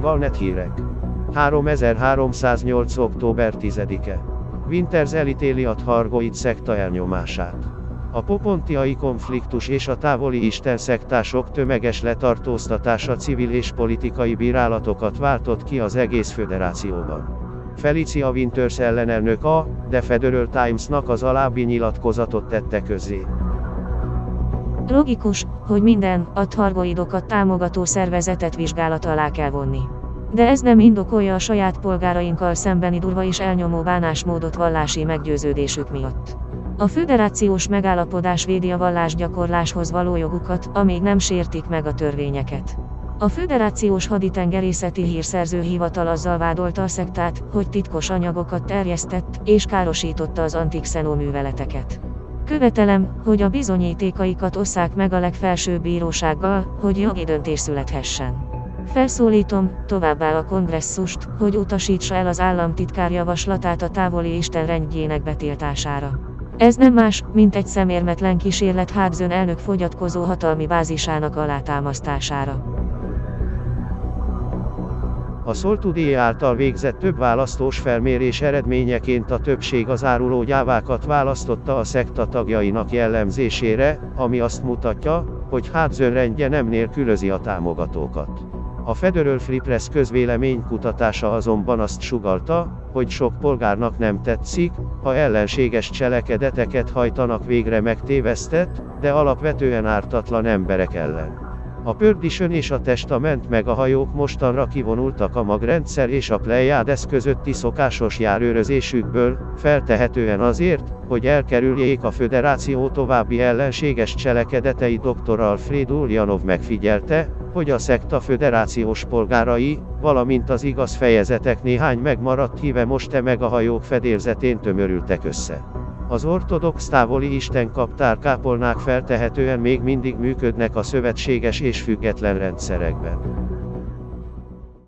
Valnet hírek. 3308. október 10-e. Winters elítéli a Thargoid szekta elnyomását. A popontiai konfliktus és a távoli istenszektások tömeges letartóztatása civil és politikai bírálatokat váltott ki az egész föderációban. Felicia Winters ellenelnök a The Federal Times-nak az alábbi nyilatkozatot tette közzé. Logikus, hogy minden, a targoidokat támogató szervezetet vizsgálat alá kell vonni. De ez nem indokolja a saját polgárainkkal szembeni durva és elnyomó bánásmódot vallási meggyőződésük miatt. A föderációs megállapodás védi a vallásgyakorláshoz való jogukat, amíg nem sértik meg a törvényeket. A Föderációs Haditengerészeti Hírszerző Hivatal azzal vádolta a szektát, hogy titkos anyagokat terjesztett, és károsította az antikszenó műveleteket. Követelem, hogy a bizonyítékaikat osszák meg a legfelsőbb bírósággal, hogy jogi döntés születhessen. Felszólítom továbbá a kongresszust, hogy utasítsa el az államtitkár javaslatát a távoli Isten rendjének betiltására. Ez nem más, mint egy szemérmetlen kísérlet Hábzön elnök fogyatkozó hatalmi bázisának alátámasztására. A Szoltudé által végzett több választós felmérés eredményeként a többség az áruló gyávákat választotta a szekta tagjainak jellemzésére, ami azt mutatja, hogy hátzönrendje nem nélkülözi a támogatókat. A Federal Free Press közvéleménykutatása azonban azt sugalta, hogy sok polgárnak nem tetszik, ha ellenséges cselekedeteket hajtanak végre megtévesztett, de alapvetően ártatlan emberek ellen. A Pördisön és a Testament meg a hajók mostanra kivonultak a magrendszer és a Pleiades közötti szokásos járőrözésükből, feltehetően azért, hogy elkerüljék a föderáció további ellenséges cselekedetei dr. Alfred Uljanov megfigyelte, hogy a szekta föderációs polgárai, valamint az igaz fejezetek néhány megmaradt híve most-e meg a hajók fedélzetén tömörültek össze. Az ortodox távoli istenkaptár kápolnák feltehetően még mindig működnek a szövetséges és független rendszerekben.